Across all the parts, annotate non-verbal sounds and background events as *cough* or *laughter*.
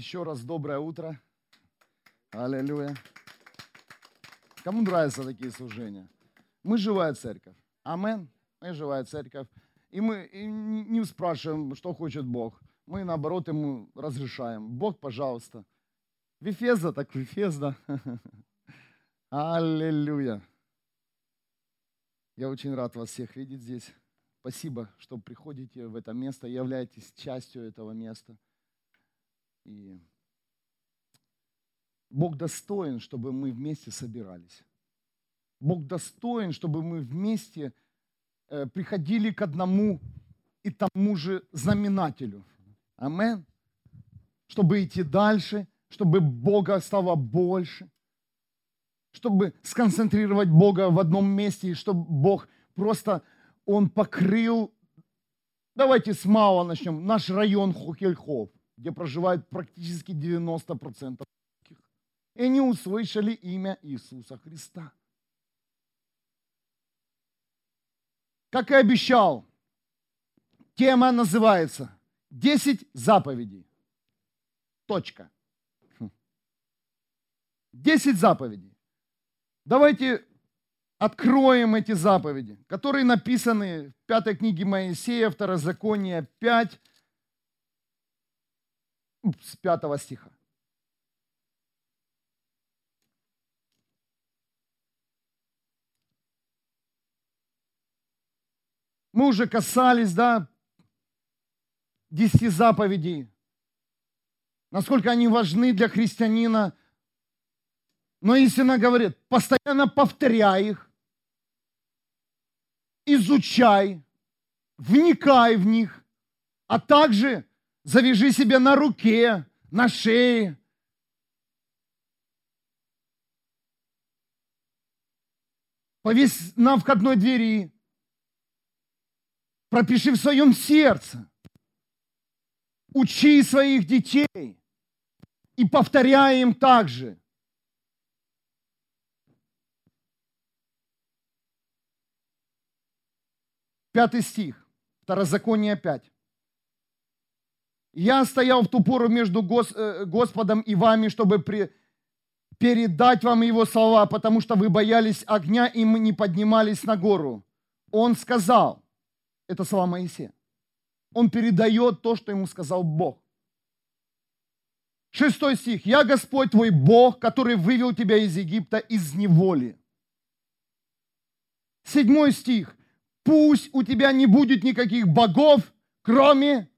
Еще раз доброе утро. Аллилуйя. Кому нравятся такие служения? Мы живая церковь. Амен. Мы живая церковь. И мы не спрашиваем, что хочет Бог. Мы, наоборот, ему разрешаем. Бог, пожалуйста. Вифезда, так Вифезда. *laughs* Аллилуйя. Я очень рад вас всех видеть здесь. Спасибо, что приходите в это место, являетесь частью этого места. И Бог достоин, чтобы мы вместе собирались. Бог достоин, чтобы мы вместе э, приходили к одному и тому же знаменателю. Амен. Чтобы идти дальше, чтобы Бога стало больше, чтобы сконцентрировать Бога в одном месте, и чтобы Бог просто, Он покрыл, давайте с малого начнем, наш район Хухельхов, где проживает практически 90% и они услышали имя Иисуса Христа. Как и обещал, тема называется «Десять заповедей». Точка. Десять заповедей. Давайте откроем эти заповеди, которые написаны в пятой книге Моисея, Второзаконие 5, с пятого стиха. Мы уже касались, да, десяти заповедей. Насколько они важны для христианина. Но истина говорит, постоянно повторяй их, изучай, вникай в них, а также завяжи себе на руке, на шее, повесь на входной двери, пропиши в своем сердце. Учи своих детей и повторяй им также. Пятый стих, Второзаконие 5. «Я стоял в ту пору между э, Господом и вами, чтобы при, передать вам его слова, потому что вы боялись огня и мы не поднимались на гору. Он сказал, это слова Моисея. Он передает то, что ему сказал Бог. Шестой стих. «Я Господь твой Бог, который вывел тебя из Египта из неволи». Седьмой стих. «Пусть у тебя не будет никаких богов, кроме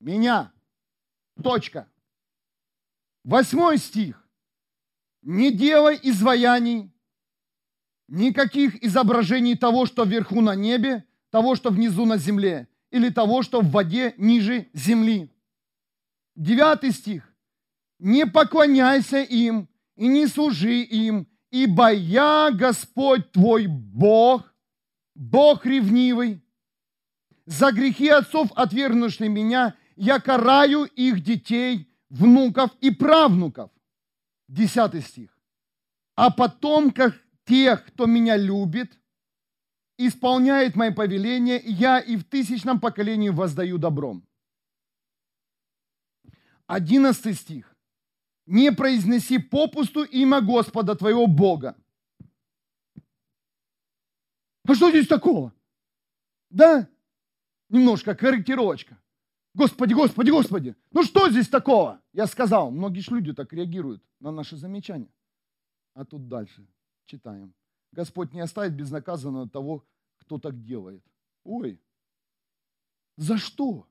меня». Точка. Восьмой стих. «Не делай изваяний, никаких изображений того, что вверху на небе, того, что внизу на земле, или того, что в воде ниже земли. Девятый стих. Не поклоняйся им и не служи им, ибо я Господь твой Бог, Бог ревнивый. За грехи отцов, отвергнувших меня, я караю их детей, внуков и правнуков. Десятый стих. А потом, как тех, кто меня любит – исполняет мои повеления, я и в тысячном поколении воздаю добром. Одиннадцатый стих. Не произнеси попусту имя Господа твоего Бога. А что здесь такого? Да? Немножко корректировочка. Господи, Господи, Господи, ну что здесь такого? Я сказал, многие же люди так реагируют на наши замечания. А тут дальше читаем. Господь не оставит безнаказанного того, кто так делает. Ой, за что?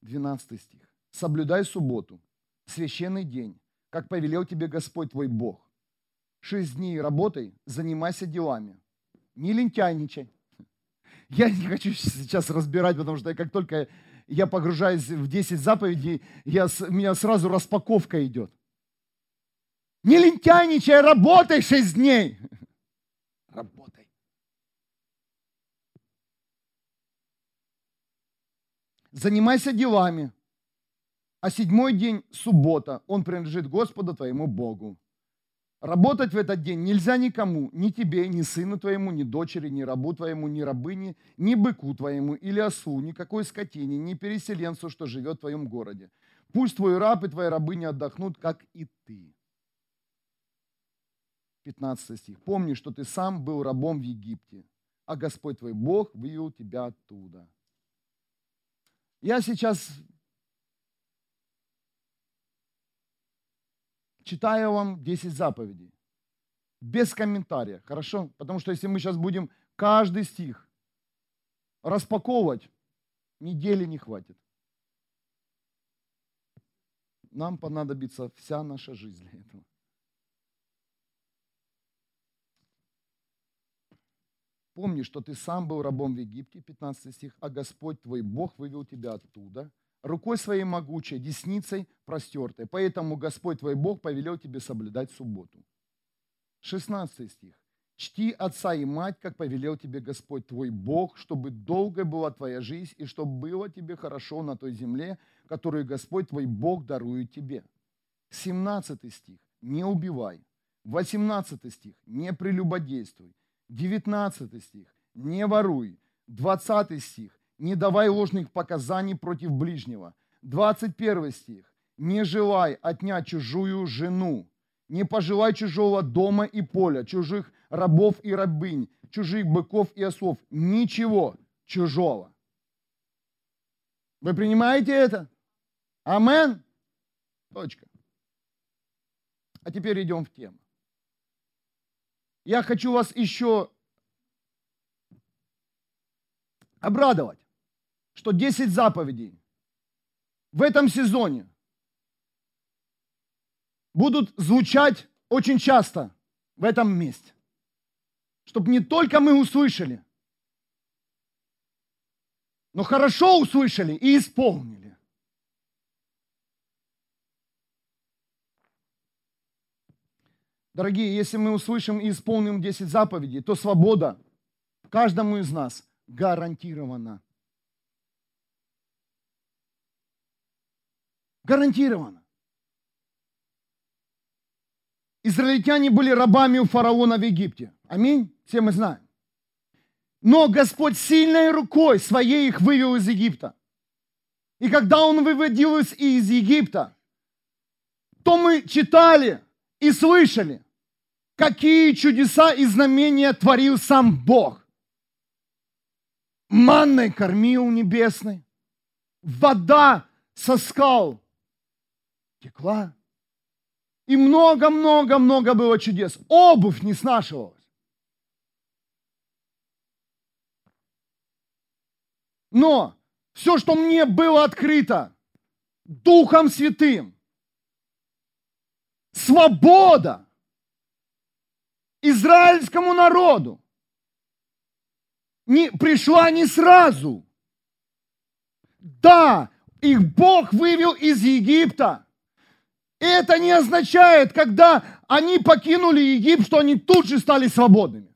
Двенадцатый стих. Соблюдай субботу, священный день, как повелел тебе Господь твой Бог. Шесть дней работай, занимайся делами. Не лентяйничай. Я не хочу сейчас разбирать, потому что как только я погружаюсь в 10 заповедей, я, у меня сразу распаковка идет. Не лентяйничай, работай шесть дней. *laughs* Работай. Занимайся делами. А седьмой день – суббота. Он принадлежит Господу твоему Богу. Работать в этот день нельзя никому, ни тебе, ни сыну твоему, ни дочери, ни рабу твоему, ни рабыне, ни быку твоему, или ослу, никакой скотине, ни переселенцу, что живет в твоем городе. Пусть твой раб и твоя рабыня отдохнут, как и ты. 15 стих. Помни, что ты сам был рабом в Египте, а Господь твой Бог вывел тебя оттуда. Я сейчас читаю вам 10 заповедей. Без комментария, хорошо? Потому что если мы сейчас будем каждый стих распаковывать, недели не хватит. Нам понадобится вся наша жизнь для этого. Помни, что ты сам был рабом в Египте, 15 стих, а Господь твой Бог вывел тебя оттуда – рукой своей могучей, десницей простертой. Поэтому Господь твой Бог повелел тебе соблюдать субботу. 16 стих. Чти отца и мать, как повелел тебе Господь твой Бог, чтобы долго была твоя жизнь и чтобы было тебе хорошо на той земле, которую Господь твой Бог дарует тебе. 17 стих. Не убивай. 18 стих. Не прелюбодействуй. 19 стих. Не воруй. 20 стих не давай ложных показаний против ближнего. 21 стих. Не желай отнять чужую жену. Не пожелай чужого дома и поля, чужих рабов и рабынь, чужих быков и ослов. Ничего чужого. Вы принимаете это? Амен? Точка. А теперь идем в тему. Я хочу вас еще обрадовать что 10 заповедей в этом сезоне будут звучать очень часто в этом месте. Чтобы не только мы услышали, но хорошо услышали и исполнили. Дорогие, если мы услышим и исполним 10 заповедей, то свобода каждому из нас гарантирована. Гарантированно. Израильтяне были рабами у фараона в Египте. Аминь. Все мы знаем. Но Господь сильной рукой своей их вывел из Египта. И когда Он выводил их из Египта, то мы читали и слышали, какие чудеса и знамения творил сам Бог. Манной кормил небесной, вода со скал текла. И много-много-много было чудес. Обувь не снашивалась. Но все, что мне было открыто Духом Святым, свобода израильскому народу не, пришла не сразу. Да, их Бог вывел из Египта – это не означает, когда они покинули Египет, что они тут же стали свободными.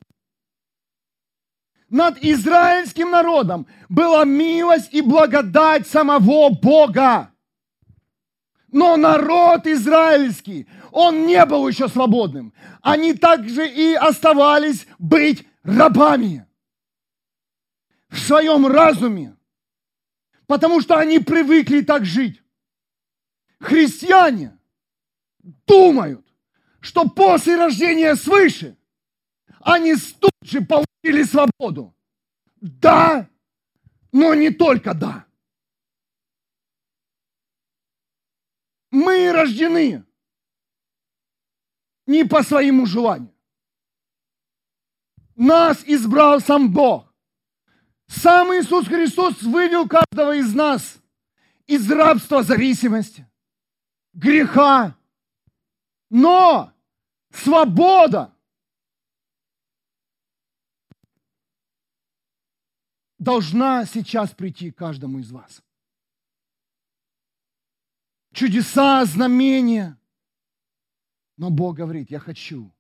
Над израильским народом была милость и благодать самого Бога. Но народ израильский, он не был еще свободным. Они также и оставались быть рабами в своем разуме, потому что они привыкли так жить. Христиане думают, что после рождения свыше они тут же получили свободу. Да, но не только да. Мы рождены не по своему желанию. Нас избрал сам Бог. Сам Иисус Христос вывел каждого из нас из рабства зависимости, греха, но свобода должна сейчас прийти каждому из вас. Чудеса, знамения. Но Бог говорит, я хочу,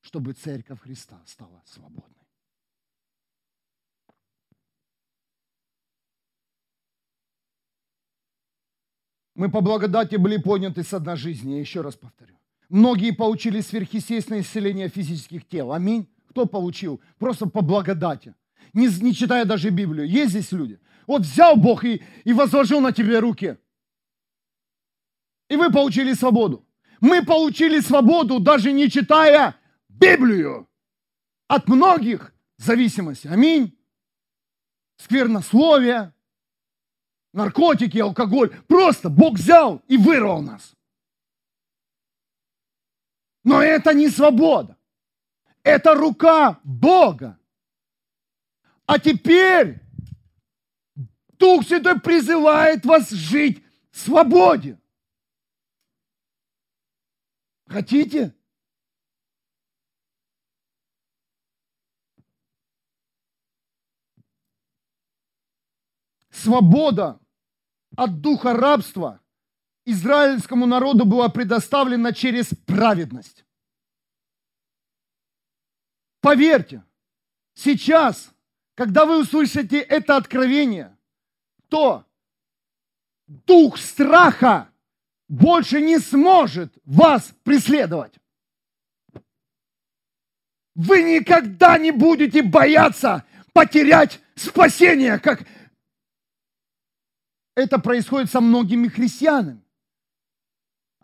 чтобы церковь Христа стала свободной. Мы по благодати были подняты с одной жизни, я еще раз повторю. Многие получили сверхъестественное исцеление физических тел. Аминь. Кто получил? Просто по благодати. Не, не читая даже Библию. Есть здесь люди. Вот взял Бог и, и возложил на тебе руки. И вы получили свободу. Мы получили свободу, даже не читая Библию. От многих зависимостей. Аминь. Сквернословие, наркотики, алкоголь. Просто Бог взял и вырвал нас. Но это не свобода. Это рука Бога. А теперь Дух Святой призывает вас жить в свободе. Хотите? Свобода от духа рабства израильскому народу была предоставлена через праведность. Поверьте, сейчас, когда вы услышите это откровение, то дух страха больше не сможет вас преследовать. Вы никогда не будете бояться потерять спасение, как это происходит со многими христианами.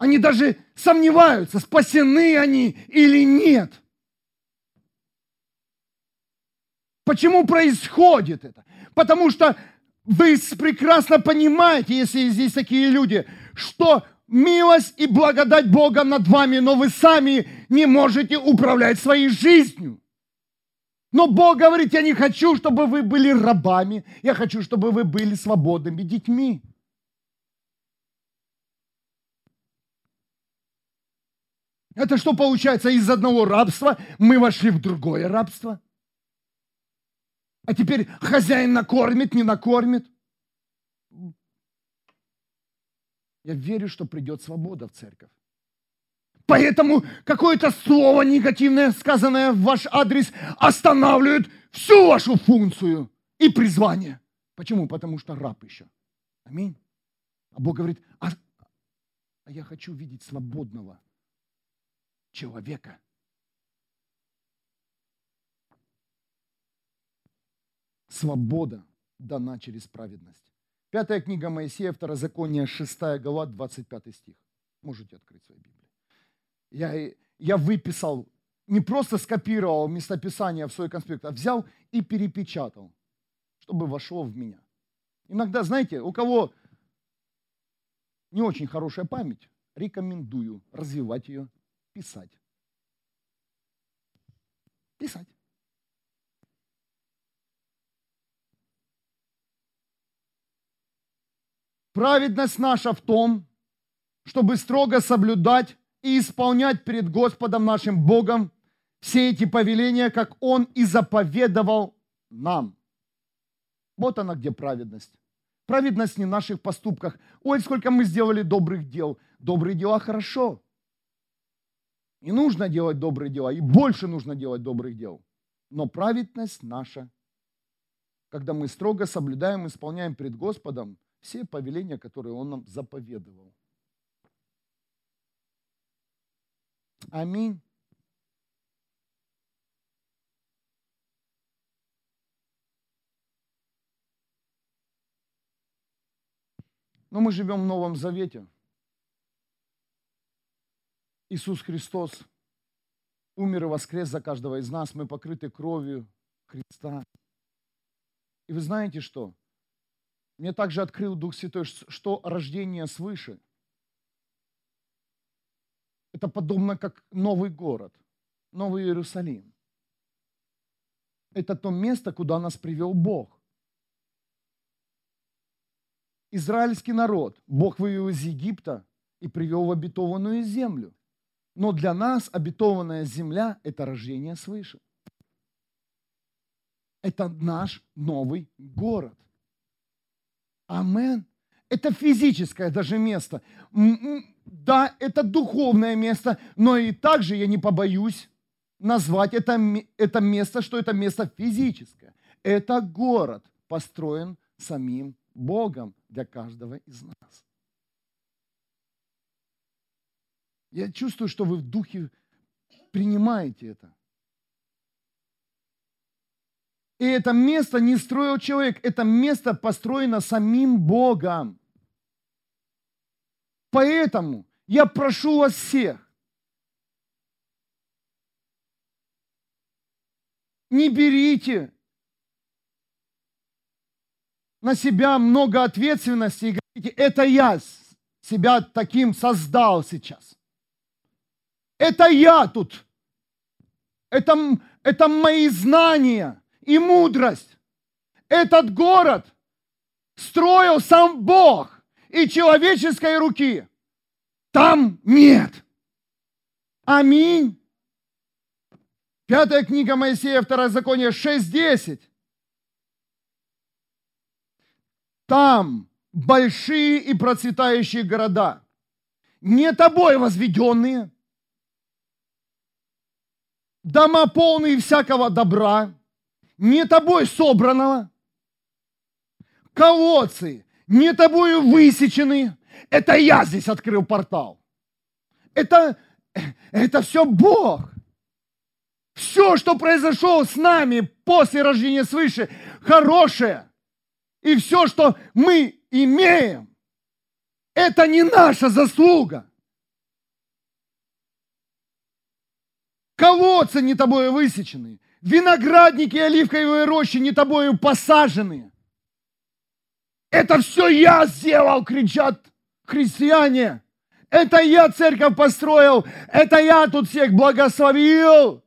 Они даже сомневаются, спасены они или нет. Почему происходит это? Потому что вы прекрасно понимаете, если здесь такие люди, что милость и благодать Бога над вами, но вы сами не можете управлять своей жизнью. Но Бог говорит, я не хочу, чтобы вы были рабами, я хочу, чтобы вы были свободными детьми. Это что получается? Из одного рабства мы вошли в другое рабство. А теперь хозяин накормит, не накормит. Я верю, что придет свобода в церковь. Поэтому какое-то слово негативное, сказанное в ваш адрес, останавливает всю вашу функцию и призвание. Почему? Потому что раб еще. Аминь. А Бог говорит, а, а я хочу видеть свободного человека. Свобода дана через праведность. Пятая книга Моисея, Второзаконие, 6 глава, 25 стих. Можете открыть свои Библии. Я, я выписал, не просто скопировал местописание в свой конспект, а взял и перепечатал, чтобы вошло в меня. Иногда, знаете, у кого не очень хорошая память, рекомендую развивать ее, писать. Писать. Праведность наша в том, чтобы строго соблюдать и исполнять перед Господом нашим Богом все эти повеления, как Он и заповедовал нам. Вот она где праведность. Праведность не в наших поступках. Ой, сколько мы сделали добрых дел. Добрые дела хорошо. И нужно делать добрые дела, и больше нужно делать добрых дел. Но праведность наша, когда мы строго соблюдаем, исполняем перед Господом все повеления, которые Он нам заповедовал. Аминь. Но мы живем в Новом Завете. Иисус Христос умер и воскрес за каждого из нас. Мы покрыты кровью Христа. И вы знаете что? Мне также открыл Дух Святой, что рождение свыше – это подобно как новый город, Новый Иерусалим. Это то место, куда нас привел Бог. Израильский народ Бог вывел из Египта и привел в обетованную землю. Но для нас обетованная земля – это рождение свыше. Это наш новый город. Амен. Это физическое даже место. Да, это духовное место, но и также я не побоюсь назвать это, это место, что это место физическое. Это город, построен самим Богом для каждого из нас. Я чувствую, что вы в духе принимаете это. И это место не строил человек, это место построено самим Богом. Поэтому я прошу вас всех, не берите на себя много ответственности и говорите, это я себя таким создал сейчас. Это я тут. Это, это мои знания и мудрость. Этот город строил сам Бог и человеческой руки. Там нет. Аминь. Пятая книга Моисея, второе законие, 6.10. Там большие и процветающие города, не тобой возведенные, дома полные всякого добра, не тобой собранного, колодцы, не тобою высечены. Это я здесь открыл портал. Это, это все Бог. Все, что произошло с нами после рождения свыше, хорошее. И все, что мы имеем, это не наша заслуга. Колодцы не тобою высечены, виноградники и оливковые рощи не тобою посажены. Это все я сделал, кричат христиане. Это я церковь построил, это я тут всех благословил.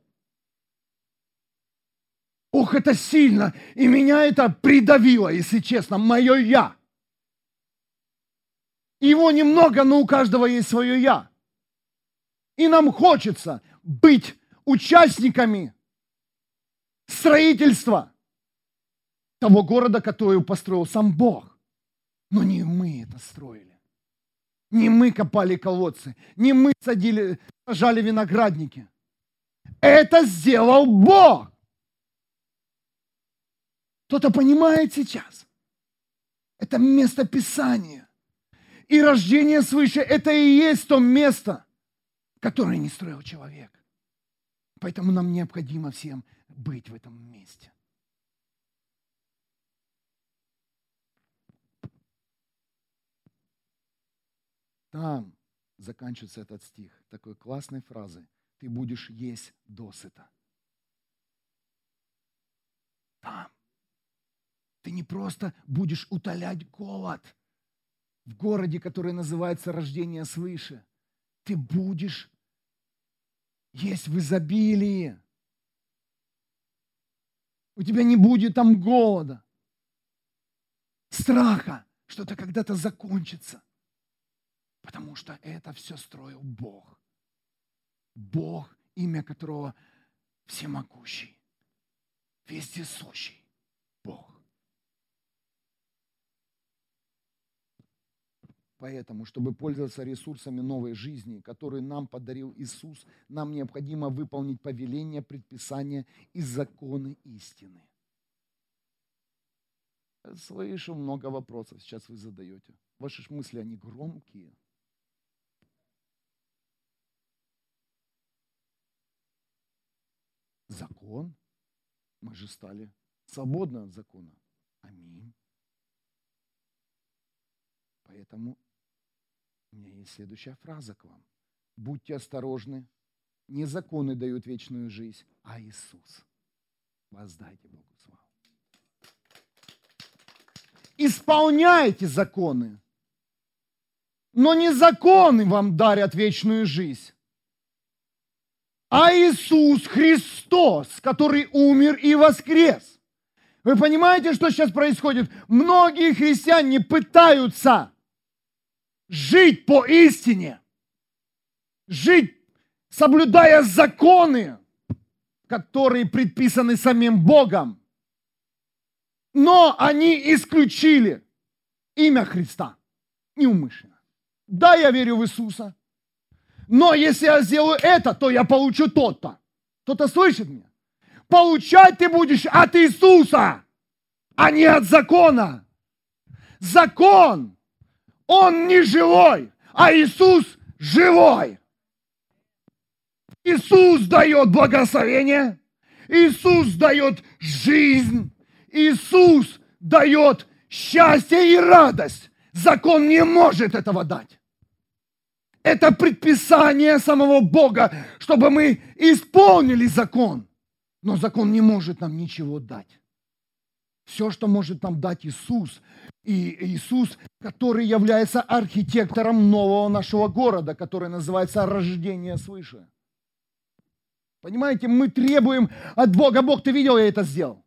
Ох, это сильно, и меня это придавило, если честно, мое я. Его немного, но у каждого есть свое я. И нам хочется быть участниками строительства того города, который построил сам Бог. Но не мы это строили. Не мы копали колодцы. Не мы садили, сажали виноградники. Это сделал Бог. Кто-то понимает сейчас? Это место Писания. И рождение свыше – это и есть то место, которое не строил человек. Поэтому нам необходимо всем быть в этом месте. Там заканчивается этот стих такой классной фразой. Ты будешь есть досыта. Там. Ты не просто будешь утолять голод в городе, который называется рождение свыше. Ты будешь есть в изобилии. У тебя не будет там голода, страха, что это когда-то закончится. Потому что это все строил Бог. Бог, имя которого всемогущий, вездесущий Бог. Поэтому, чтобы пользоваться ресурсами новой жизни, которые нам подарил Иисус, нам необходимо выполнить повеления, предписания и законы истины. слышу много вопросов, сейчас вы задаете. Ваши мысли, они громкие. Закон? Мы же стали свободны от закона. Аминь. Поэтому у меня есть следующая фраза к вам. Будьте осторожны. Не законы дают вечную жизнь, а Иисус. Воздайте Богу славу. Исполняйте законы. Но не законы вам дарят вечную жизнь, а Иисус Христос, который умер и воскрес. Вы понимаете, что сейчас происходит? Многие христиане пытаются жить по истине, жить, соблюдая законы, которые предписаны самим Богом. Но они исключили имя Христа неумышленно. Да, я верю в Иисуса. Но если я сделаю это, то я получу то-то. Кто-то слышит меня? Получать ты будешь от Иисуса, а не от закона. Закон он не живой, а Иисус живой. Иисус дает благословение, Иисус дает жизнь, Иисус дает счастье и радость. Закон не может этого дать. Это предписание самого Бога, чтобы мы исполнили закон. Но закон не может нам ничего дать. Все, что может нам дать Иисус, и Иисус, который является архитектором нового нашего города, который называется рождение свыше. Понимаете, мы требуем от Бога, Бог, ты видел, я это сделал.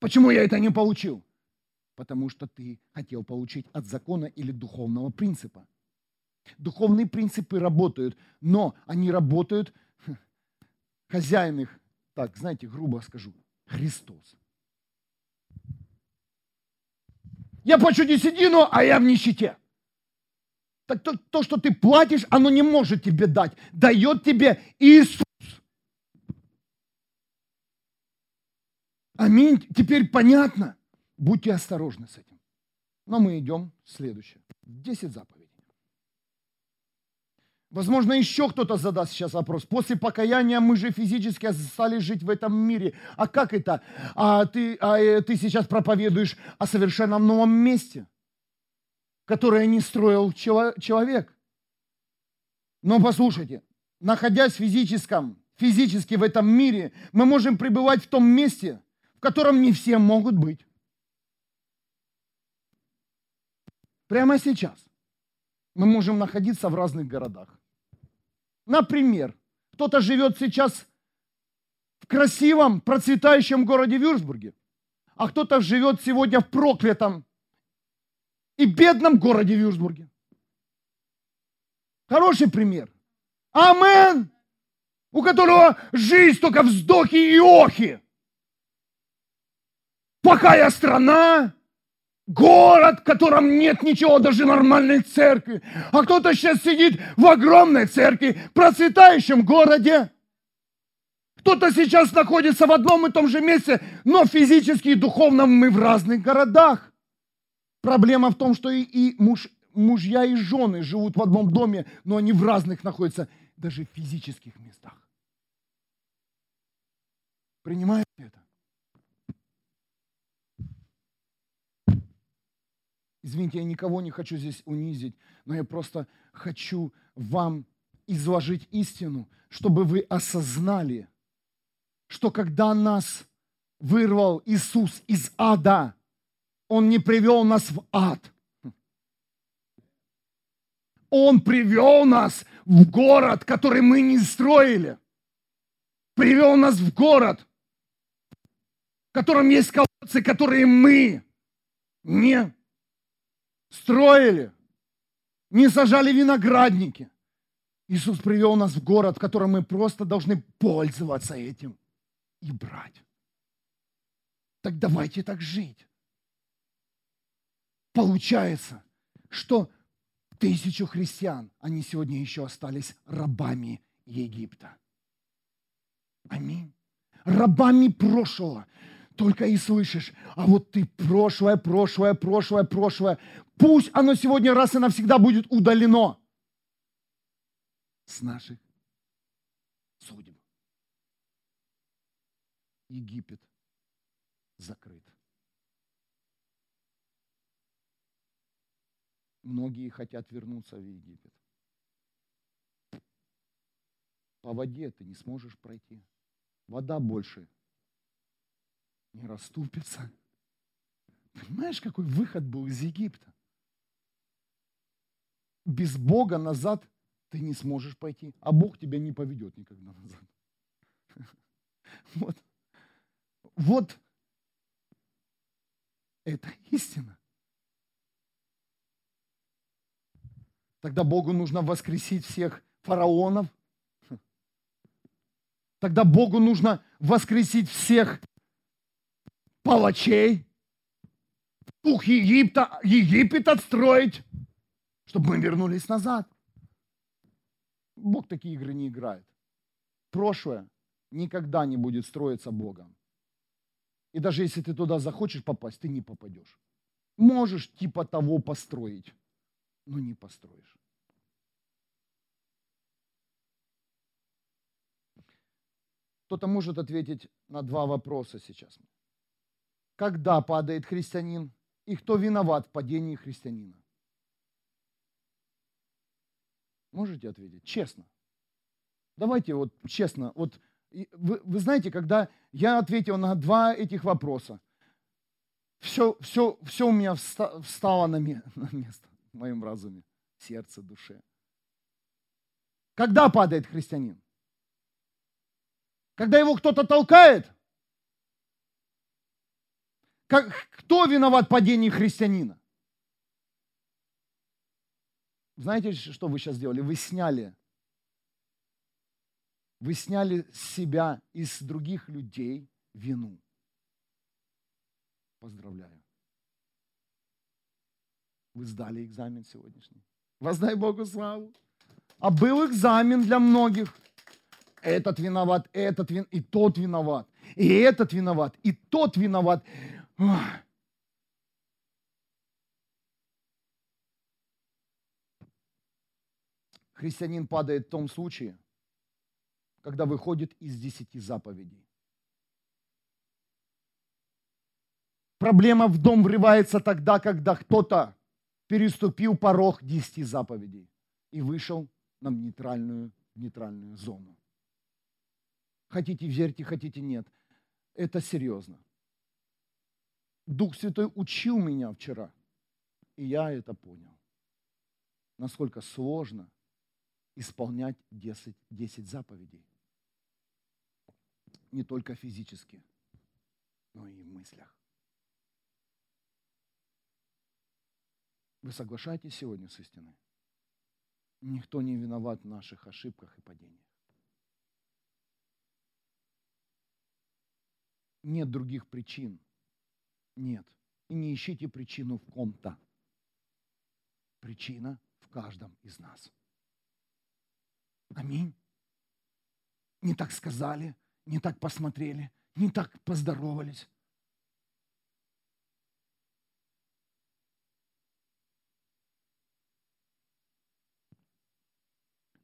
Почему я это не получил? Потому что ты хотел получить от закона или духовного принципа. Духовные принципы работают, но они работают, хозяин их, так, знаете, грубо скажу, Христос. Я плачу десятину, а я в нищете. Так то, то, что ты платишь, оно не может тебе дать. Дает тебе Иисус. Аминь. Теперь понятно. Будьте осторожны с этим. Но мы идем в следующее. Десять заповедей. Возможно, еще кто-то задаст сейчас вопрос. После покаяния мы же физически стали жить в этом мире. А как это? А ты, а э, ты сейчас проповедуешь о совершенно новом месте, которое не строил человек. Но послушайте, находясь в физическом, физически в этом мире, мы можем пребывать в том месте, в котором не все могут быть. Прямо сейчас мы можем находиться в разных городах. Например, кто-то живет сейчас в красивом, процветающем городе Вюрсбурге, а кто-то живет сегодня в проклятом и бедном городе Вюрсбурге. Хороший пример. Амен! У которого жизнь только вздохи и охи. Плохая страна, Город, в котором нет ничего, даже нормальной церкви. А кто-то сейчас сидит в огромной церкви, процветающем городе. Кто-то сейчас находится в одном и том же месте, но физически и духовно мы в разных городах. Проблема в том, что и, и муж, мужья и жены живут в одном доме, но они в разных находятся, даже в физических местах. Принимаете это? Извините, я никого не хочу здесь унизить, но я просто хочу вам изложить истину, чтобы вы осознали, что когда нас вырвал Иисус из ада, Он не привел нас в ад. Он привел нас в город, который мы не строили. Привел нас в город, в котором есть колодцы, которые мы не строили, не сажали виноградники. Иисус привел нас в город, в котором мы просто должны пользоваться этим и брать. Так давайте так жить. Получается, что тысячу христиан, они сегодня еще остались рабами Египта. Аминь. Рабами прошлого только и слышишь, а вот ты прошлое, прошлое, прошлое, прошлое. Пусть оно сегодня раз и навсегда будет удалено с наших судеб. Египет закрыт. Многие хотят вернуться в Египет. По воде ты не сможешь пройти. Вода больше не расступится. Понимаешь, какой выход был из Египта? Без Бога назад ты не сможешь пойти, а Бог тебя не поведет никогда назад. *laughs* Вот. Вот это истина. Тогда Богу нужно воскресить всех фараонов. Тогда Богу нужно воскресить всех палачей, дух Египта, Египет отстроить, чтобы мы вернулись назад. Бог такие игры не играет. Прошлое никогда не будет строиться Богом. И даже если ты туда захочешь попасть, ты не попадешь. Можешь типа того построить, но не построишь. Кто-то может ответить на два вопроса сейчас. Когда падает христианин и кто виноват в падении христианина? Можете ответить? Честно. Давайте вот честно. Вот вы, вы знаете, когда я ответил на два этих вопроса, все, все, все у меня встало *laughs* на, место в моем разуме, сердце, душе. Когда падает христианин? Когда его кто-то толкает? Как, кто виноват в падении христианина? Знаете, что вы сейчас сделали? Вы сняли. Вы сняли с себя и с других людей вину. Поздравляю. Вы сдали экзамен сегодняшний. Воздай Богу славу. А был экзамен для многих. Этот виноват, этот виноват, и тот виноват, и этот виноват, и тот виноват. Христианин падает в том случае, когда выходит из десяти заповедей. Проблема в дом врывается тогда, когда кто-то переступил порог десяти заповедей и вышел на нейтральную, нейтральную зону. Хотите верьте, хотите нет. Это серьезно. Дух Святой учил меня вчера, и я это понял. Насколько сложно исполнять 10, 10 заповедей. Не только физически, но и в мыслях. Вы соглашаетесь сегодня с истиной? Никто не виноват в наших ошибках и падениях. Нет других причин. Нет. И не ищите причину в ком-то. Причина в каждом из нас. Аминь. Не так сказали, не так посмотрели, не так поздоровались.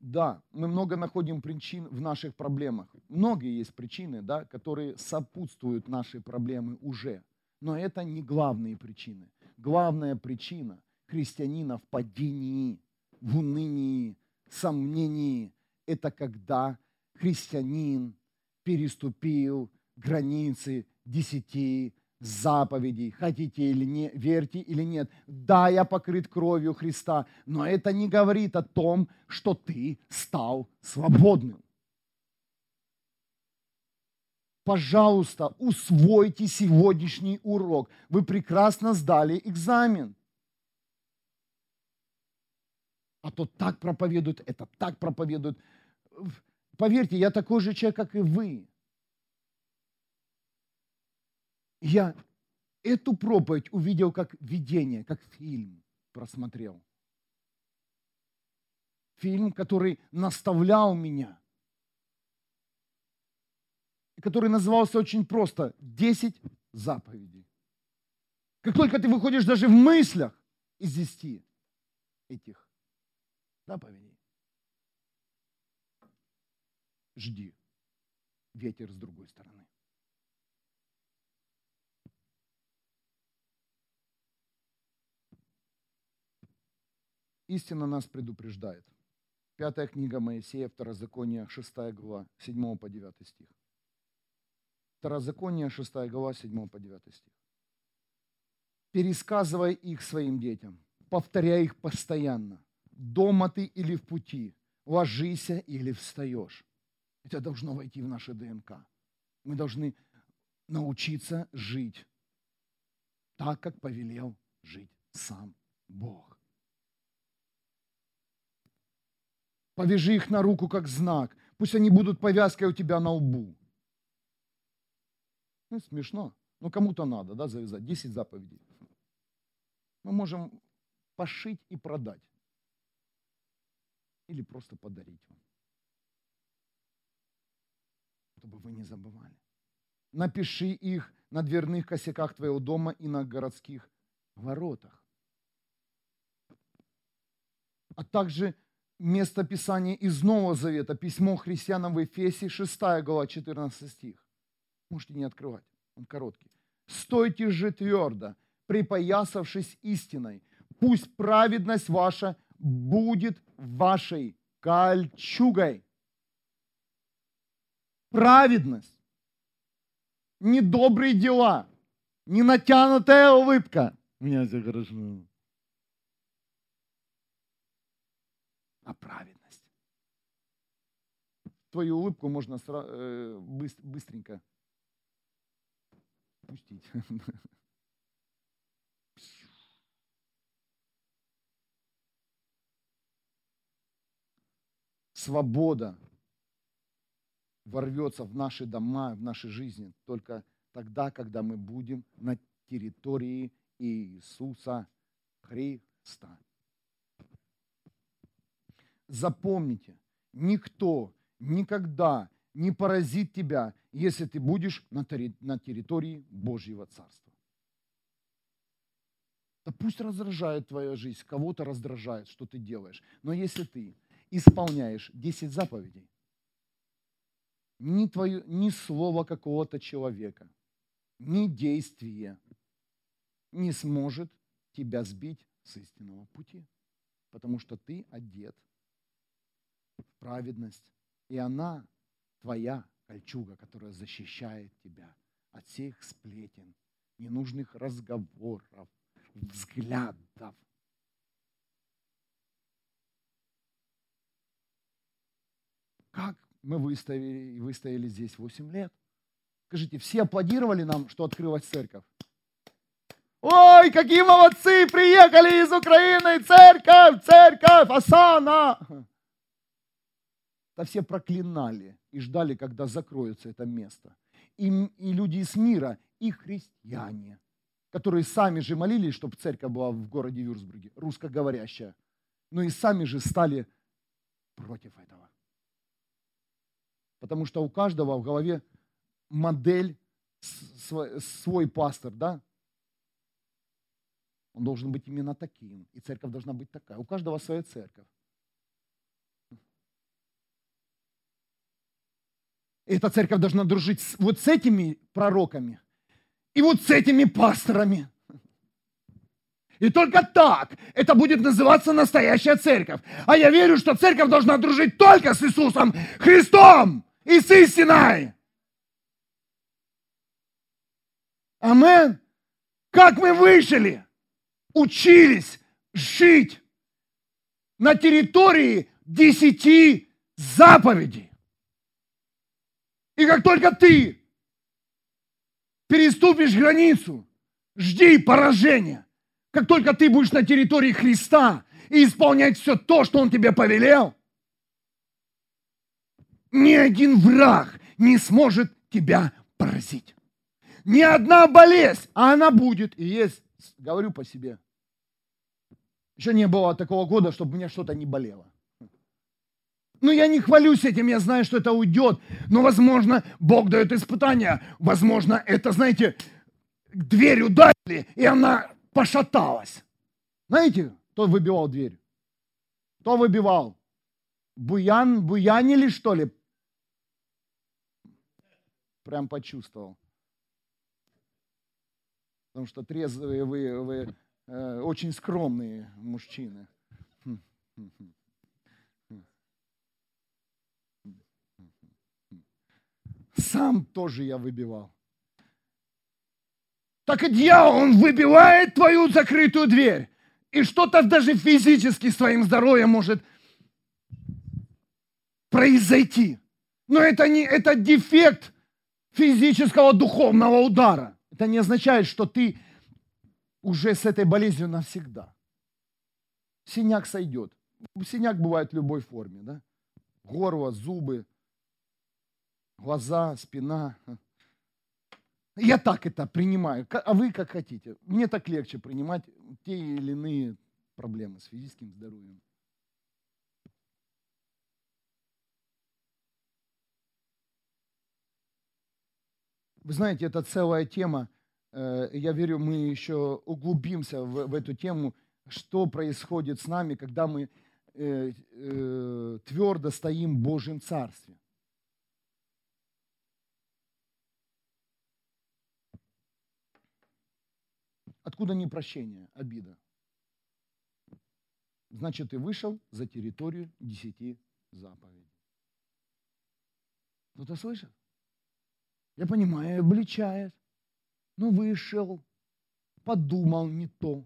Да, мы много находим причин в наших проблемах. Многие есть причины, да, которые сопутствуют нашей проблемы уже. Но это не главные причины. Главная причина христианина в падении, в унынии, сомнении, это когда христианин переступил границы десяти заповедей, хотите или не, верьте или нет. Да, я покрыт кровью Христа, но это не говорит о том, что ты стал свободным. Пожалуйста, усвойте сегодняшний урок. Вы прекрасно сдали экзамен. А то так проповедуют, это так проповедуют. Поверьте, я такой же человек, как и вы. Я эту проповедь увидел как видение, как фильм просмотрел. Фильм, который наставлял меня. Который назывался очень просто «Десять заповедей». Как только ты выходишь даже в мыслях из десяти этих заповедей, жди ветер с другой стороны. Истина нас предупреждает. Пятая книга Моисея, Второзаконие, 6 глава, 7 по 9 стих. Второзаконие, 6 глава, 7 по 9 стих. Пересказывай их своим детям, повторяй их постоянно. Дома ты или в пути, ложися или встаешь. Это должно войти в наше ДНК. Мы должны научиться жить так, как повелел жить сам Бог. Повяжи их на руку как знак. Пусть они будут повязкой у тебя на лбу. Ну, смешно. Но кому-то надо, да, завязать. Десять заповедей. Мы можем пошить и продать. Или просто подарить вам. Чтобы вы не забывали. Напиши их на дверных косяках твоего дома и на городских воротах. А также место Писания из Нового Завета, письмо христианам в Ефесе, 6 глава, 14 стих. Можете не открывать, он короткий. «Стойте же твердо, припоясавшись истиной, пусть праведность ваша будет вашей кольчугой». Праведность, не добрые дела, не натянутая улыбка. Меня все хорошо. А праведность. Твою улыбку можно э, быстренько пустить. *laughs* Свобода ворвется в наши дома, в наши жизни только тогда, когда мы будем на территории Иисуса Христа. Запомните, никто никогда не поразит тебя, если ты будешь на территории Божьего Царства. Да пусть раздражает твоя жизнь, кого-то раздражает, что ты делаешь. Но если ты исполняешь 10 заповедей, ни, твое, ни слова какого-то человека, ни действие не сможет тебя сбить с истинного пути, потому что ты одет в праведность, и она твоя кольчуга, которая защищает тебя от всех сплетен, ненужных разговоров, взглядов. Как мы выставили, выстояли здесь 8 лет? Скажите, все аплодировали нам, что открылась церковь? Ой, какие молодцы, приехали из Украины, церковь, церковь, Асана. Да все проклинали и ждали, когда закроется это место. И, и люди из мира, и христиане, которые сами же молились, чтобы церковь была в городе Вюрсбурге, русскоговорящая, но и сами же стали против этого. Потому что у каждого в голове модель, свой, пастор, да? Он должен быть именно таким. И церковь должна быть такая. У каждого своя церковь. И эта церковь должна дружить вот с этими пророками и вот с этими пасторами. И только так это будет называться настоящая церковь. А я верю, что церковь должна дружить только с Иисусом Христом и с истиной. Амен. Как мы выжили, учились жить на территории десяти заповедей. И как только ты переступишь границу, жди поражения. Как только ты будешь на территории Христа и исполнять все то, что Он тебе повелел, ни один враг не сможет тебя поразить. Ни одна болезнь, а она будет и есть. Говорю по себе. Еще не было такого года, чтобы мне что-то не болело. Но я не хвалюсь этим, я знаю, что это уйдет. Но, возможно, Бог дает испытания. Возможно, это, знаете, дверь ударили, и она пошаталась. Знаете, кто выбивал дверь? Кто выбивал? Буян, буянили, что ли? Прям почувствовал потому что трезвые вы, вы э, очень скромные мужчины. Сам тоже я выбивал. Так и дьявол, он выбивает твою закрытую дверь. И что-то даже физически с твоим здоровьем может произойти. Но это не это дефект физического духовного удара. Это не означает, что ты уже с этой болезнью навсегда. Синяк сойдет. Синяк бывает в любой форме. Да? Горло, зубы, глаза, спина. Я так это принимаю. А вы как хотите. Мне так легче принимать те или иные проблемы с физическим здоровьем. Вы знаете, это целая тема. Э, я верю, мы еще углубимся в, в эту тему, что происходит с нами, когда мы э, э, твердо стоим в Божьем Царстве. Откуда непрощение, обида? Значит, ты вышел за территорию десяти заповедей. Кто-то слышит? Я понимаю, обличает. Но вышел, подумал не то.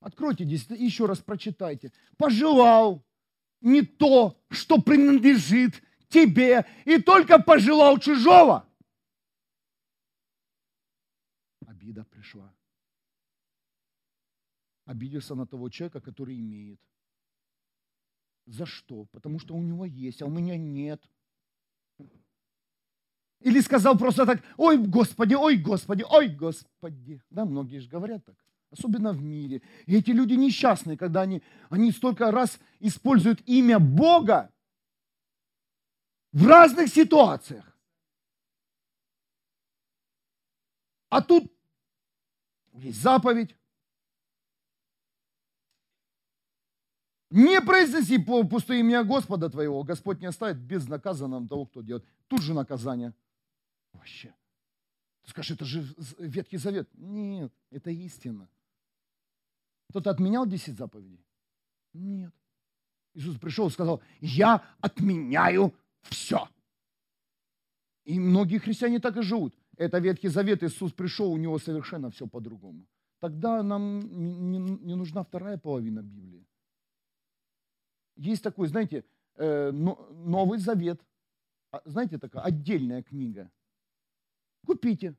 Откройте здесь, еще раз прочитайте. Пожелал не то, что принадлежит тебе, и только пожелал чужого. Обида пришла. Обиделся на того человека, который имеет. За что? Потому что у него есть, а у меня нет. Или сказал просто так, ой, Господи, ой, Господи, ой, Господи. Да, многие же говорят так, особенно в мире. И эти люди несчастные, когда они, они столько раз используют имя Бога в разных ситуациях. А тут есть заповедь. Не произнеси пустое имя Господа твоего, Господь не оставит безнаказанным того, кто делает. Тут же наказание – Вообще. Ты скажешь, это же Ветхий Завет. Нет, это истина. Кто-то отменял 10 заповедей? Нет. Иисус пришел и сказал, я отменяю все. И многие христиане так и живут. Это Ветхий Завет, Иисус пришел, у него совершенно все по-другому. Тогда нам не, не нужна вторая половина Библии. Есть такой, знаете, э, Новый Завет. А, знаете, такая отдельная книга. Купите.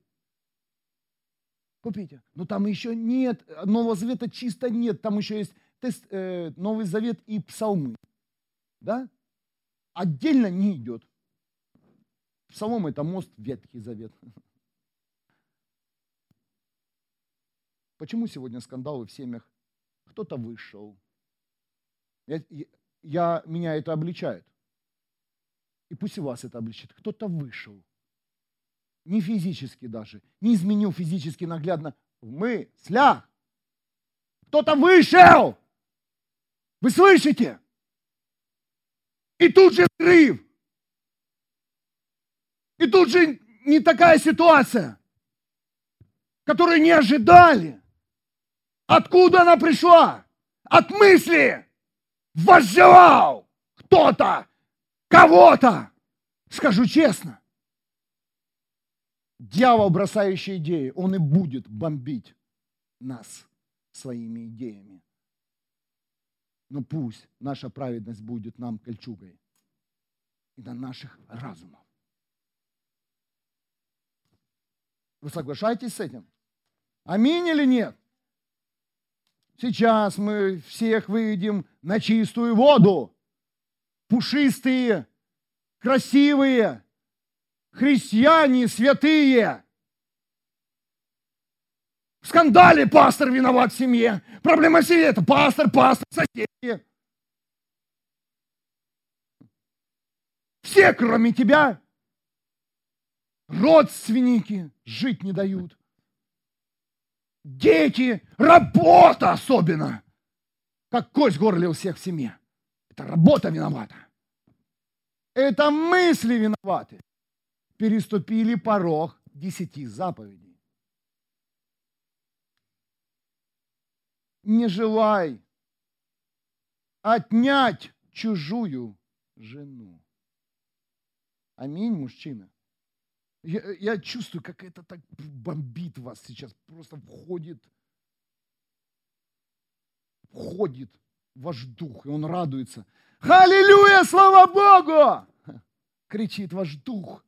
Купите. Но там еще нет, Нового Завета чисто нет. Там еще есть тест, э, Новый Завет и псалмы. Да? Отдельно не идет. Псалом это мост Ветхий Завет. *laughs* Почему сегодня скандалы в семьях? Кто-то вышел. Я, я, меня это обличает. И пусть и вас это обличит. Кто-то вышел не физически даже, не изменил физически наглядно, в мыслях. Кто-то вышел. Вы слышите? И тут же взрыв. И тут же не такая ситуация, которую не ожидали. Откуда она пришла? От мысли. Возжелал кто-то, кого-то. Скажу честно, дьявол, бросающий идеи, он и будет бомбить нас своими идеями. Но пусть наша праведность будет нам кольчугой и на наших разумах. Вы соглашаетесь с этим? Аминь или нет? Сейчас мы всех выведем на чистую воду. Пушистые, красивые, христиане святые. В скандале пастор виноват в семье. Проблема в семье – это пастор, пастор, соседи. Все, кроме тебя, родственники жить не дают. Дети, работа особенно. Как кость горле у всех в семье. Это работа виновата. Это мысли виноваты переступили порог десяти заповедей. Не желай отнять чужую жену. Аминь, мужчина. Я, я чувствую, как это так бомбит вас сейчас, просто входит, входит ваш дух, и он радуется. Аллилуйя, слава Богу! Кричит ваш дух.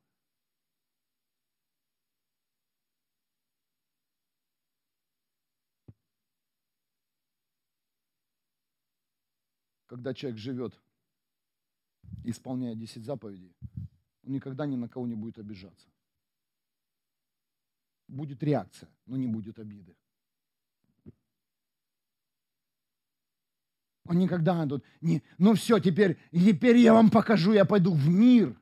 Когда человек живет, исполняя 10 заповедей, он никогда ни на кого не будет обижаться. Будет реакция, но не будет обиды. Он никогда тут не, ну все, теперь, теперь я вам покажу, я пойду в мир.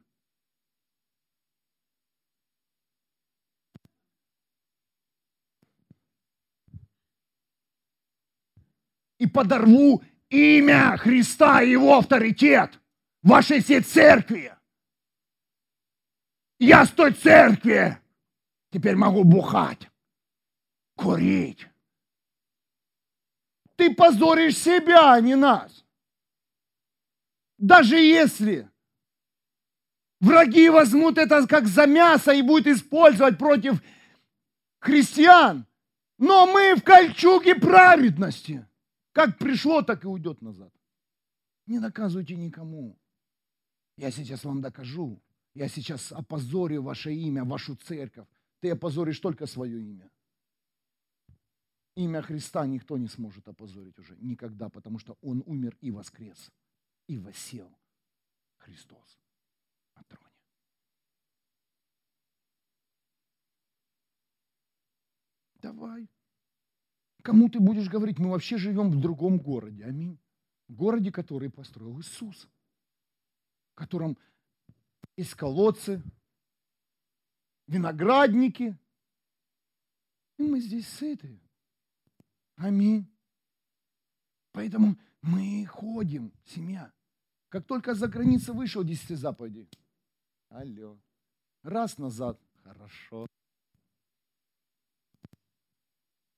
И подорву имя Христа и его авторитет в вашей всей церкви. Я с той церкви теперь могу бухать, курить. Ты позоришь себя, а не нас. Даже если враги возьмут это как за мясо и будут использовать против христиан, но мы в кольчуге праведности. Как пришло, так и уйдет назад. Не наказывайте никому. Я сейчас вам докажу. Я сейчас опозорю ваше имя, вашу церковь. Ты опозоришь только свое имя. Имя Христа никто не сможет опозорить уже никогда, потому что Он умер и воскрес, и восел Христос на троне. Давай. Кому ты будешь говорить? Мы вообще живем в другом городе. Аминь. Городе, который построил Иисус. В котором есть колодцы, виноградники. И мы здесь сыты. Аминь. Поэтому мы ходим, семья. Как только за границы вышел 10 заповедей. Алло. Раз назад. Хорошо.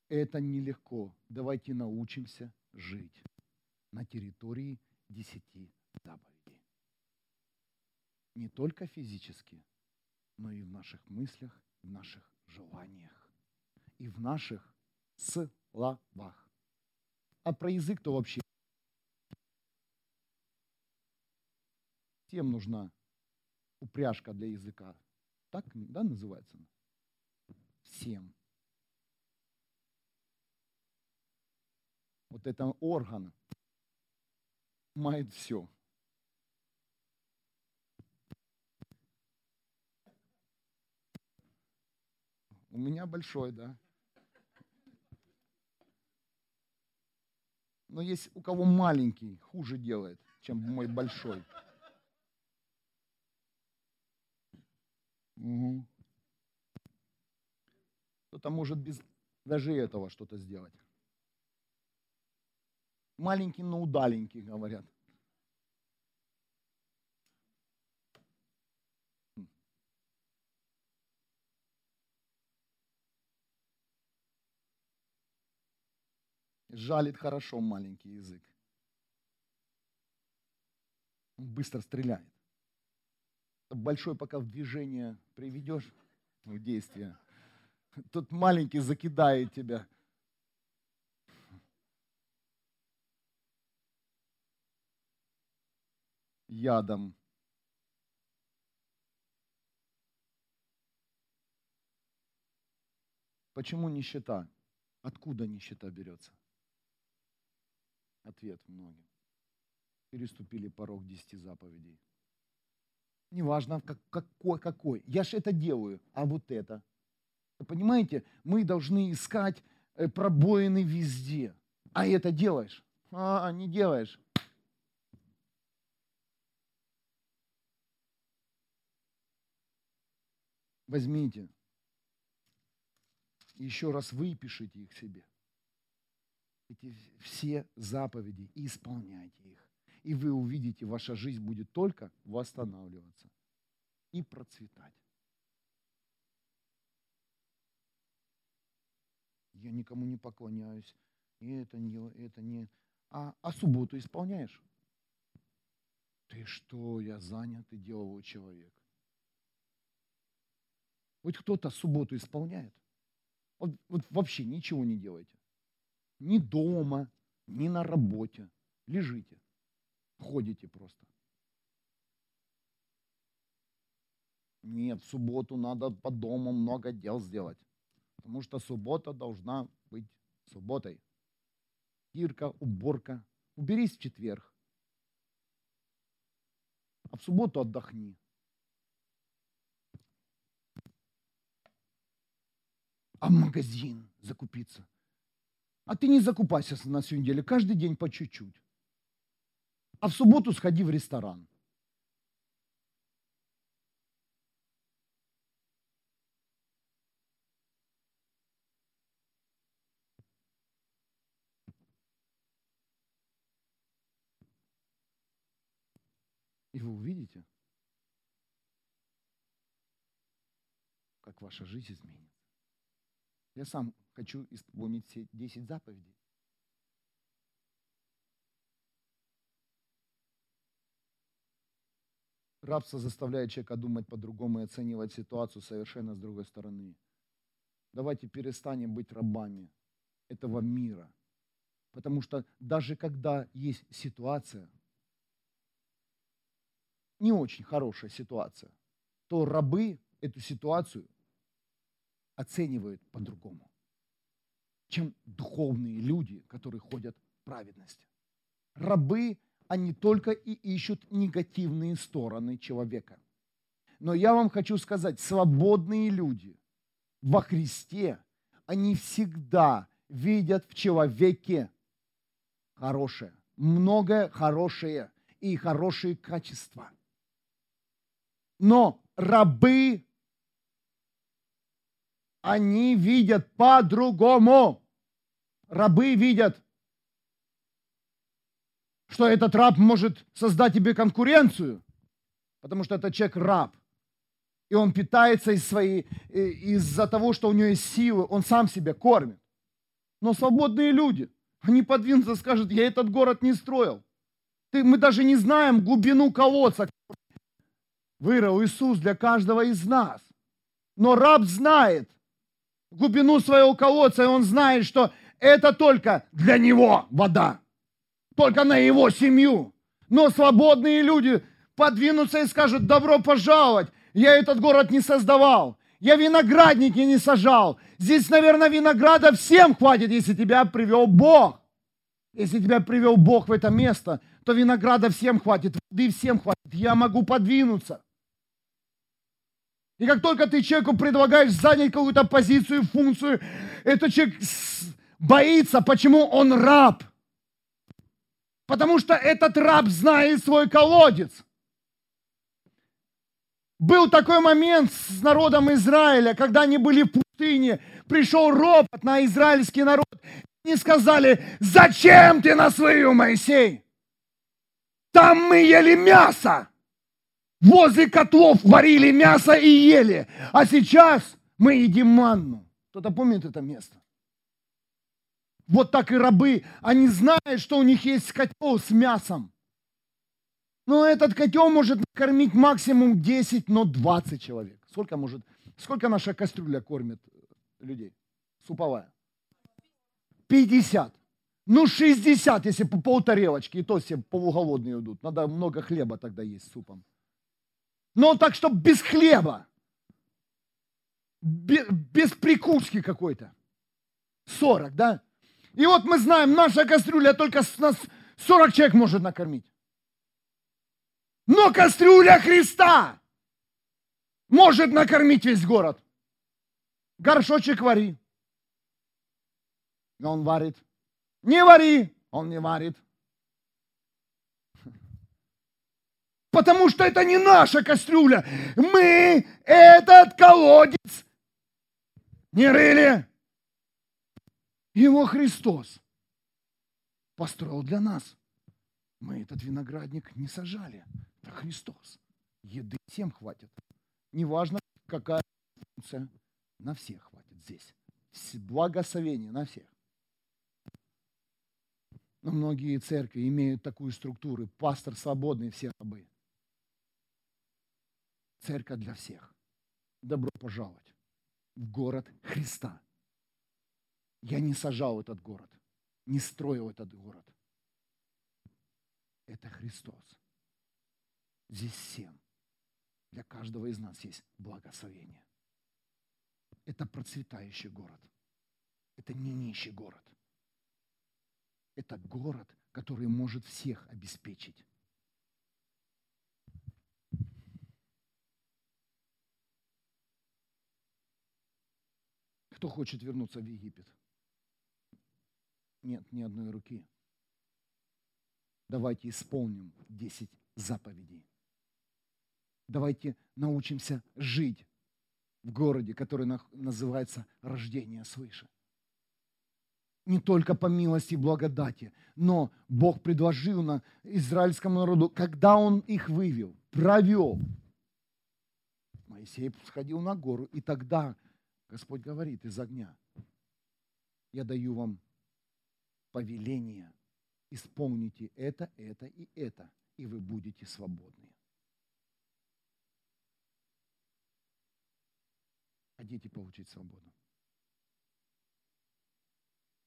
Это нелегко. Давайте научимся жить на территории десяти заповедей. Не только физически, но и в наших мыслях, в наших желаниях и в наших словах. А про язык то вообще всем нужна упряжка для языка. Так, да, называется? Всем. Вот это орган мает все. У меня большой, да. Но есть у кого маленький, хуже делает, чем мой большой. Угу. Кто-то может без даже этого что-то сделать. Маленький, но удаленький, говорят. Жалит хорошо маленький язык. Он быстро стреляет. Большой пока в движение приведешь, в действие, тот маленький закидает тебя. Ядом. Почему нищета? Откуда нищета берется? Ответ многим. Переступили порог десяти заповедей. Неважно, как, какой, какой. Я же это делаю, а вот это. Понимаете, мы должны искать э, пробоины везде. А это делаешь? А, не делаешь. Возьмите. Еще раз выпишите их себе эти все заповеди и исполняйте их. И вы увидите, ваша жизнь будет только восстанавливаться и процветать. Я никому не поклоняюсь, и это не, это не. А, а субботу исполняешь? Ты что, я занятый деловой человек. Вот кто-то субботу исполняет. Вот, вот вообще ничего не делаете ни дома, ни на работе. Лежите, ходите просто. Нет, в субботу надо по дому много дел сделать. Потому что суббота должна быть субботой. Стирка, уборка. Уберись в четверг. А в субботу отдохни. А в магазин закупиться. А ты не закупайся на всю неделю, каждый день по чуть-чуть. А в субботу сходи в ресторан. И вы увидите, как ваша жизнь изменится. Я сам хочу исполнить все 10 заповедей. Рабство заставляет человека думать по-другому и оценивать ситуацию совершенно с другой стороны. Давайте перестанем быть рабами этого мира. Потому что даже когда есть ситуация, не очень хорошая ситуация, то рабы эту ситуацию оценивают по-другому, чем духовные люди, которые ходят в праведности. Рабы они только и ищут негативные стороны человека. Но я вам хочу сказать, свободные люди во Христе, они всегда видят в человеке хорошее, многое хорошее и хорошие качества. Но рабы, они видят по-другому. Рабы видят что этот раб может создать тебе конкуренцию, потому что этот человек раб. И он питается из своей, из-за того, что у него есть силы, он сам себя кормит. Но свободные люди, они подвинутся, скажут, я этот город не строил. Ты, мы даже не знаем глубину колодца, вырыл Иисус для каждого из нас. Но раб знает глубину своего колодца, и он знает, что это только для него вода только на его семью. Но свободные люди подвинутся и скажут, добро пожаловать, я этот город не создавал, я виноградники не сажал. Здесь, наверное, винограда всем хватит, если тебя привел Бог. Если тебя привел Бог в это место, то винограда всем хватит, воды всем хватит. Я могу подвинуться. И как только ты человеку предлагаешь занять какую-то позицию, функцию, этот человек боится, почему он раб – Потому что этот раб знает свой колодец. Был такой момент с народом Израиля, когда они были в пустыне, пришел ропот на израильский народ. Они сказали, зачем ты нас вывел, Моисей? Там мы ели мясо. Возле котлов варили мясо и ели. А сейчас мы едим манну. Кто-то помнит это место? Вот так и рабы, они знают, что у них есть котел с мясом. Но этот котел может кормить максимум 10, но 20 человек. Сколько может, сколько наша кастрюля кормит э, людей? Суповая. 50. Ну, 60, если по полтарелочки, и то все полуголодные идут. Надо много хлеба тогда есть с супом. Но так, чтобы без хлеба. Без, прикуски какой-то. 40, да? И вот мы знаем, наша кастрюля только нас 40 человек может накормить. Но кастрюля Христа может накормить весь город. Горшочек вари. Но он варит. Не вари, он не варит. Потому что это не наша кастрюля. Мы этот колодец не рыли. Его Христос построил для нас. Мы этот виноградник не сажали. Это Христос. Еды всем хватит. Неважно, какая функция. На всех хватит здесь. Благословение на всех. Но многие церкви имеют такую структуру. Пастор свободный, все рабы. Церковь для всех. Добро пожаловать в город Христа. Я не сажал этот город, не строил этот город. Это Христос. Здесь всем. Для каждого из нас есть благословение. Это процветающий город. Это не нищий город. Это город, который может всех обеспечить. Кто хочет вернуться в Египет? нет ни одной руки. Давайте исполним 10 заповедей. Давайте научимся жить в городе, который называется рождение свыше. не только по милости и благодати, но Бог предложил на израильскому народу, когда Он их вывел, провел. Моисей сходил на гору, и тогда Господь говорит из огня, я даю вам повеление, исполните это, это и это, и вы будете свободны. Хотите получить свободу?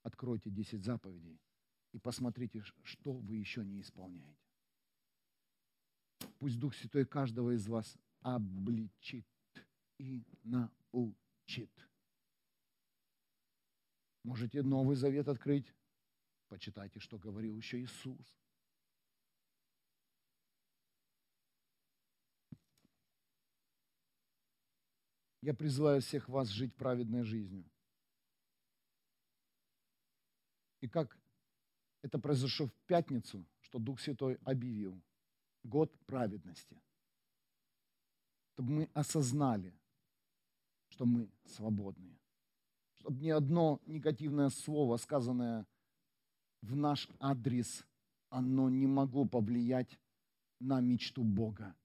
Откройте 10 заповедей и посмотрите, что вы еще не исполняете. Пусть Дух Святой каждого из вас обличит и научит. Можете Новый Завет открыть. Почитайте, что говорил еще Иисус. Я призываю всех вас жить праведной жизнью. И как это произошло в пятницу, что Дух Святой объявил год праведности. Чтобы мы осознали, что мы свободные. Чтобы ни одно негативное слово, сказанное в наш адрес, оно не могло повлиять на мечту Бога.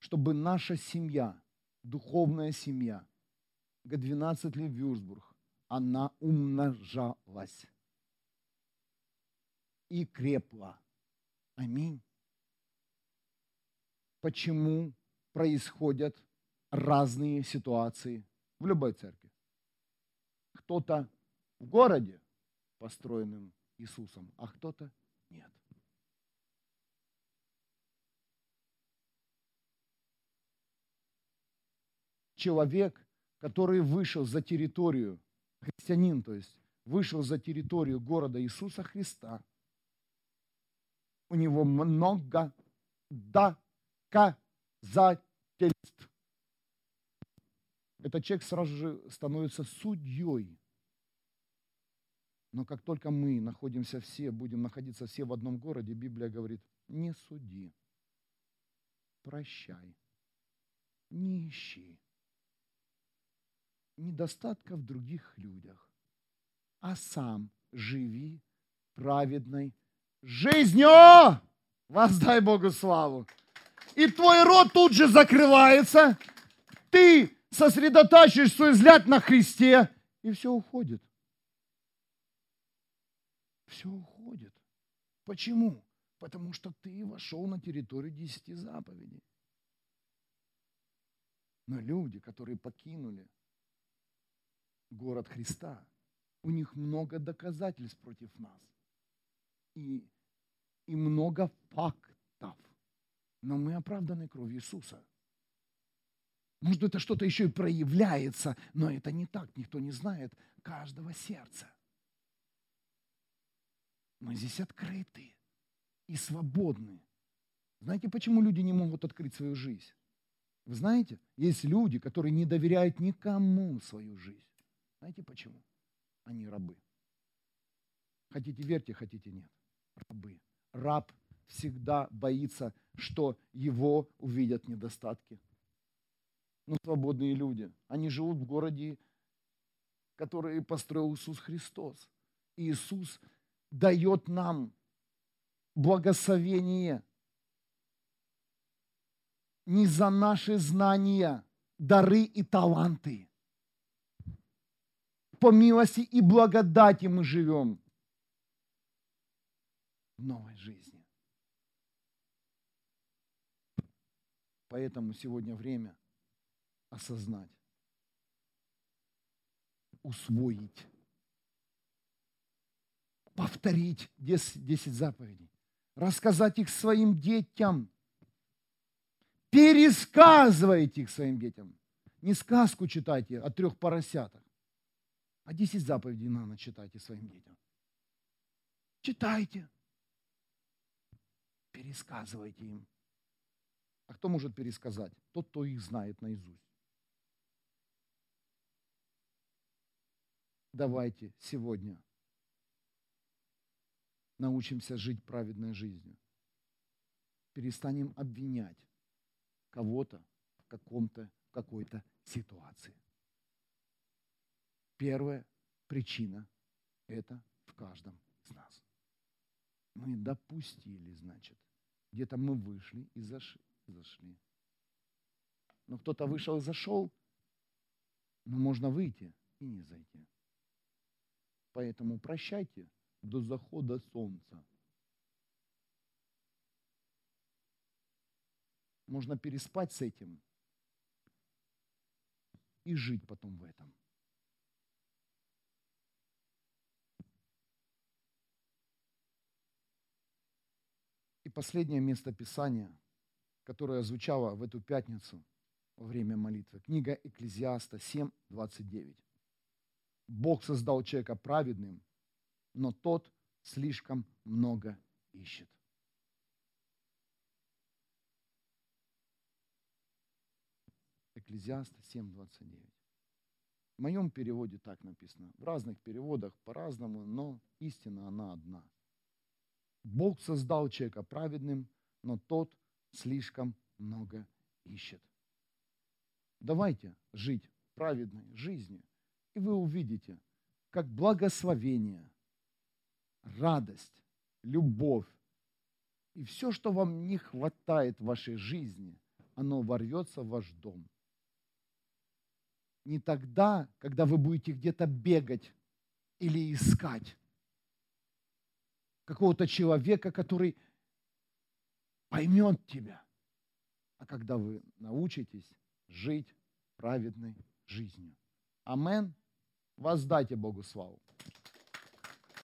Чтобы наша семья, духовная семья, Г-12 ли Вюрсбург, она умножалась и крепла. Аминь. Почему происходят разные ситуации в любой церкви? Кто-то в городе, построенным Иисусом, а кто-то нет. Человек, который вышел за территорию, христианин, то есть, вышел за территорию города Иисуса Христа – у него много доказательств. Этот человек сразу же становится судьей. Но как только мы находимся все, будем находиться все в одном городе, Библия говорит, не суди, прощай, не ищи недостатка в других людях, а сам живи праведной жизнью. Воздай Богу славу. И твой рот тут же закрывается. Ты сосредотачиваешь свой взгляд на Христе, и все уходит. Все уходит. Почему? Потому что ты вошел на территорию десяти заповедей. Но люди, которые покинули город Христа, у них много доказательств против нас и, и много фактов. Но мы оправданы кровью Иисуса. Может, это что-то еще и проявляется, но это не так. Никто не знает каждого сердца. Мы здесь открыты и свободны. Знаете, почему люди не могут открыть свою жизнь? Вы знаете, есть люди, которые не доверяют никому свою жизнь. Знаете почему? Они рабы. Хотите верьте, хотите нет рабы. Раб всегда боится, что его увидят недостатки. Но свободные люди, они живут в городе, который построил Иисус Христос. И Иисус дает нам благословение не за наши знания, дары и таланты. По милости и благодати мы живем новой жизни. Поэтому сегодня время осознать, усвоить, повторить 10, 10 заповедей, рассказать их своим детям, пересказывайте их своим детям. Не сказку читайте о трех поросятах, а 10 заповедей надо читайте своим детям. Читайте пересказывайте им. А кто может пересказать? Тот, кто их знает наизусть. Давайте сегодня научимся жить праведной жизнью. Перестанем обвинять кого-то в каком-то, какой-то ситуации. Первая причина это в каждом из нас. Мы допустили, значит. Где-то мы вышли и зашли. зашли. Но кто-то вышел и зашел, но можно выйти и не зайти. Поэтому прощайте до захода солнца. Можно переспать с этим и жить потом в этом. И последнее место Писания, которое звучало в эту пятницу во время молитвы. Книга Экклезиаста 7, 29. Бог создал человека праведным, но тот слишком много ищет. Экклезиаст 7.29. В моем переводе так написано. В разных переводах по-разному, но истина она одна. Бог создал человека праведным, но тот слишком много ищет. Давайте жить праведной жизнью, и вы увидите, как благословение, радость, любовь и все, что вам не хватает в вашей жизни, оно ворвется в ваш дом – не тогда, когда вы будете где-то бегать или искать какого-то человека, который поймет тебя, а когда вы научитесь жить праведной жизнью. Амен. Воздайте Богу славу.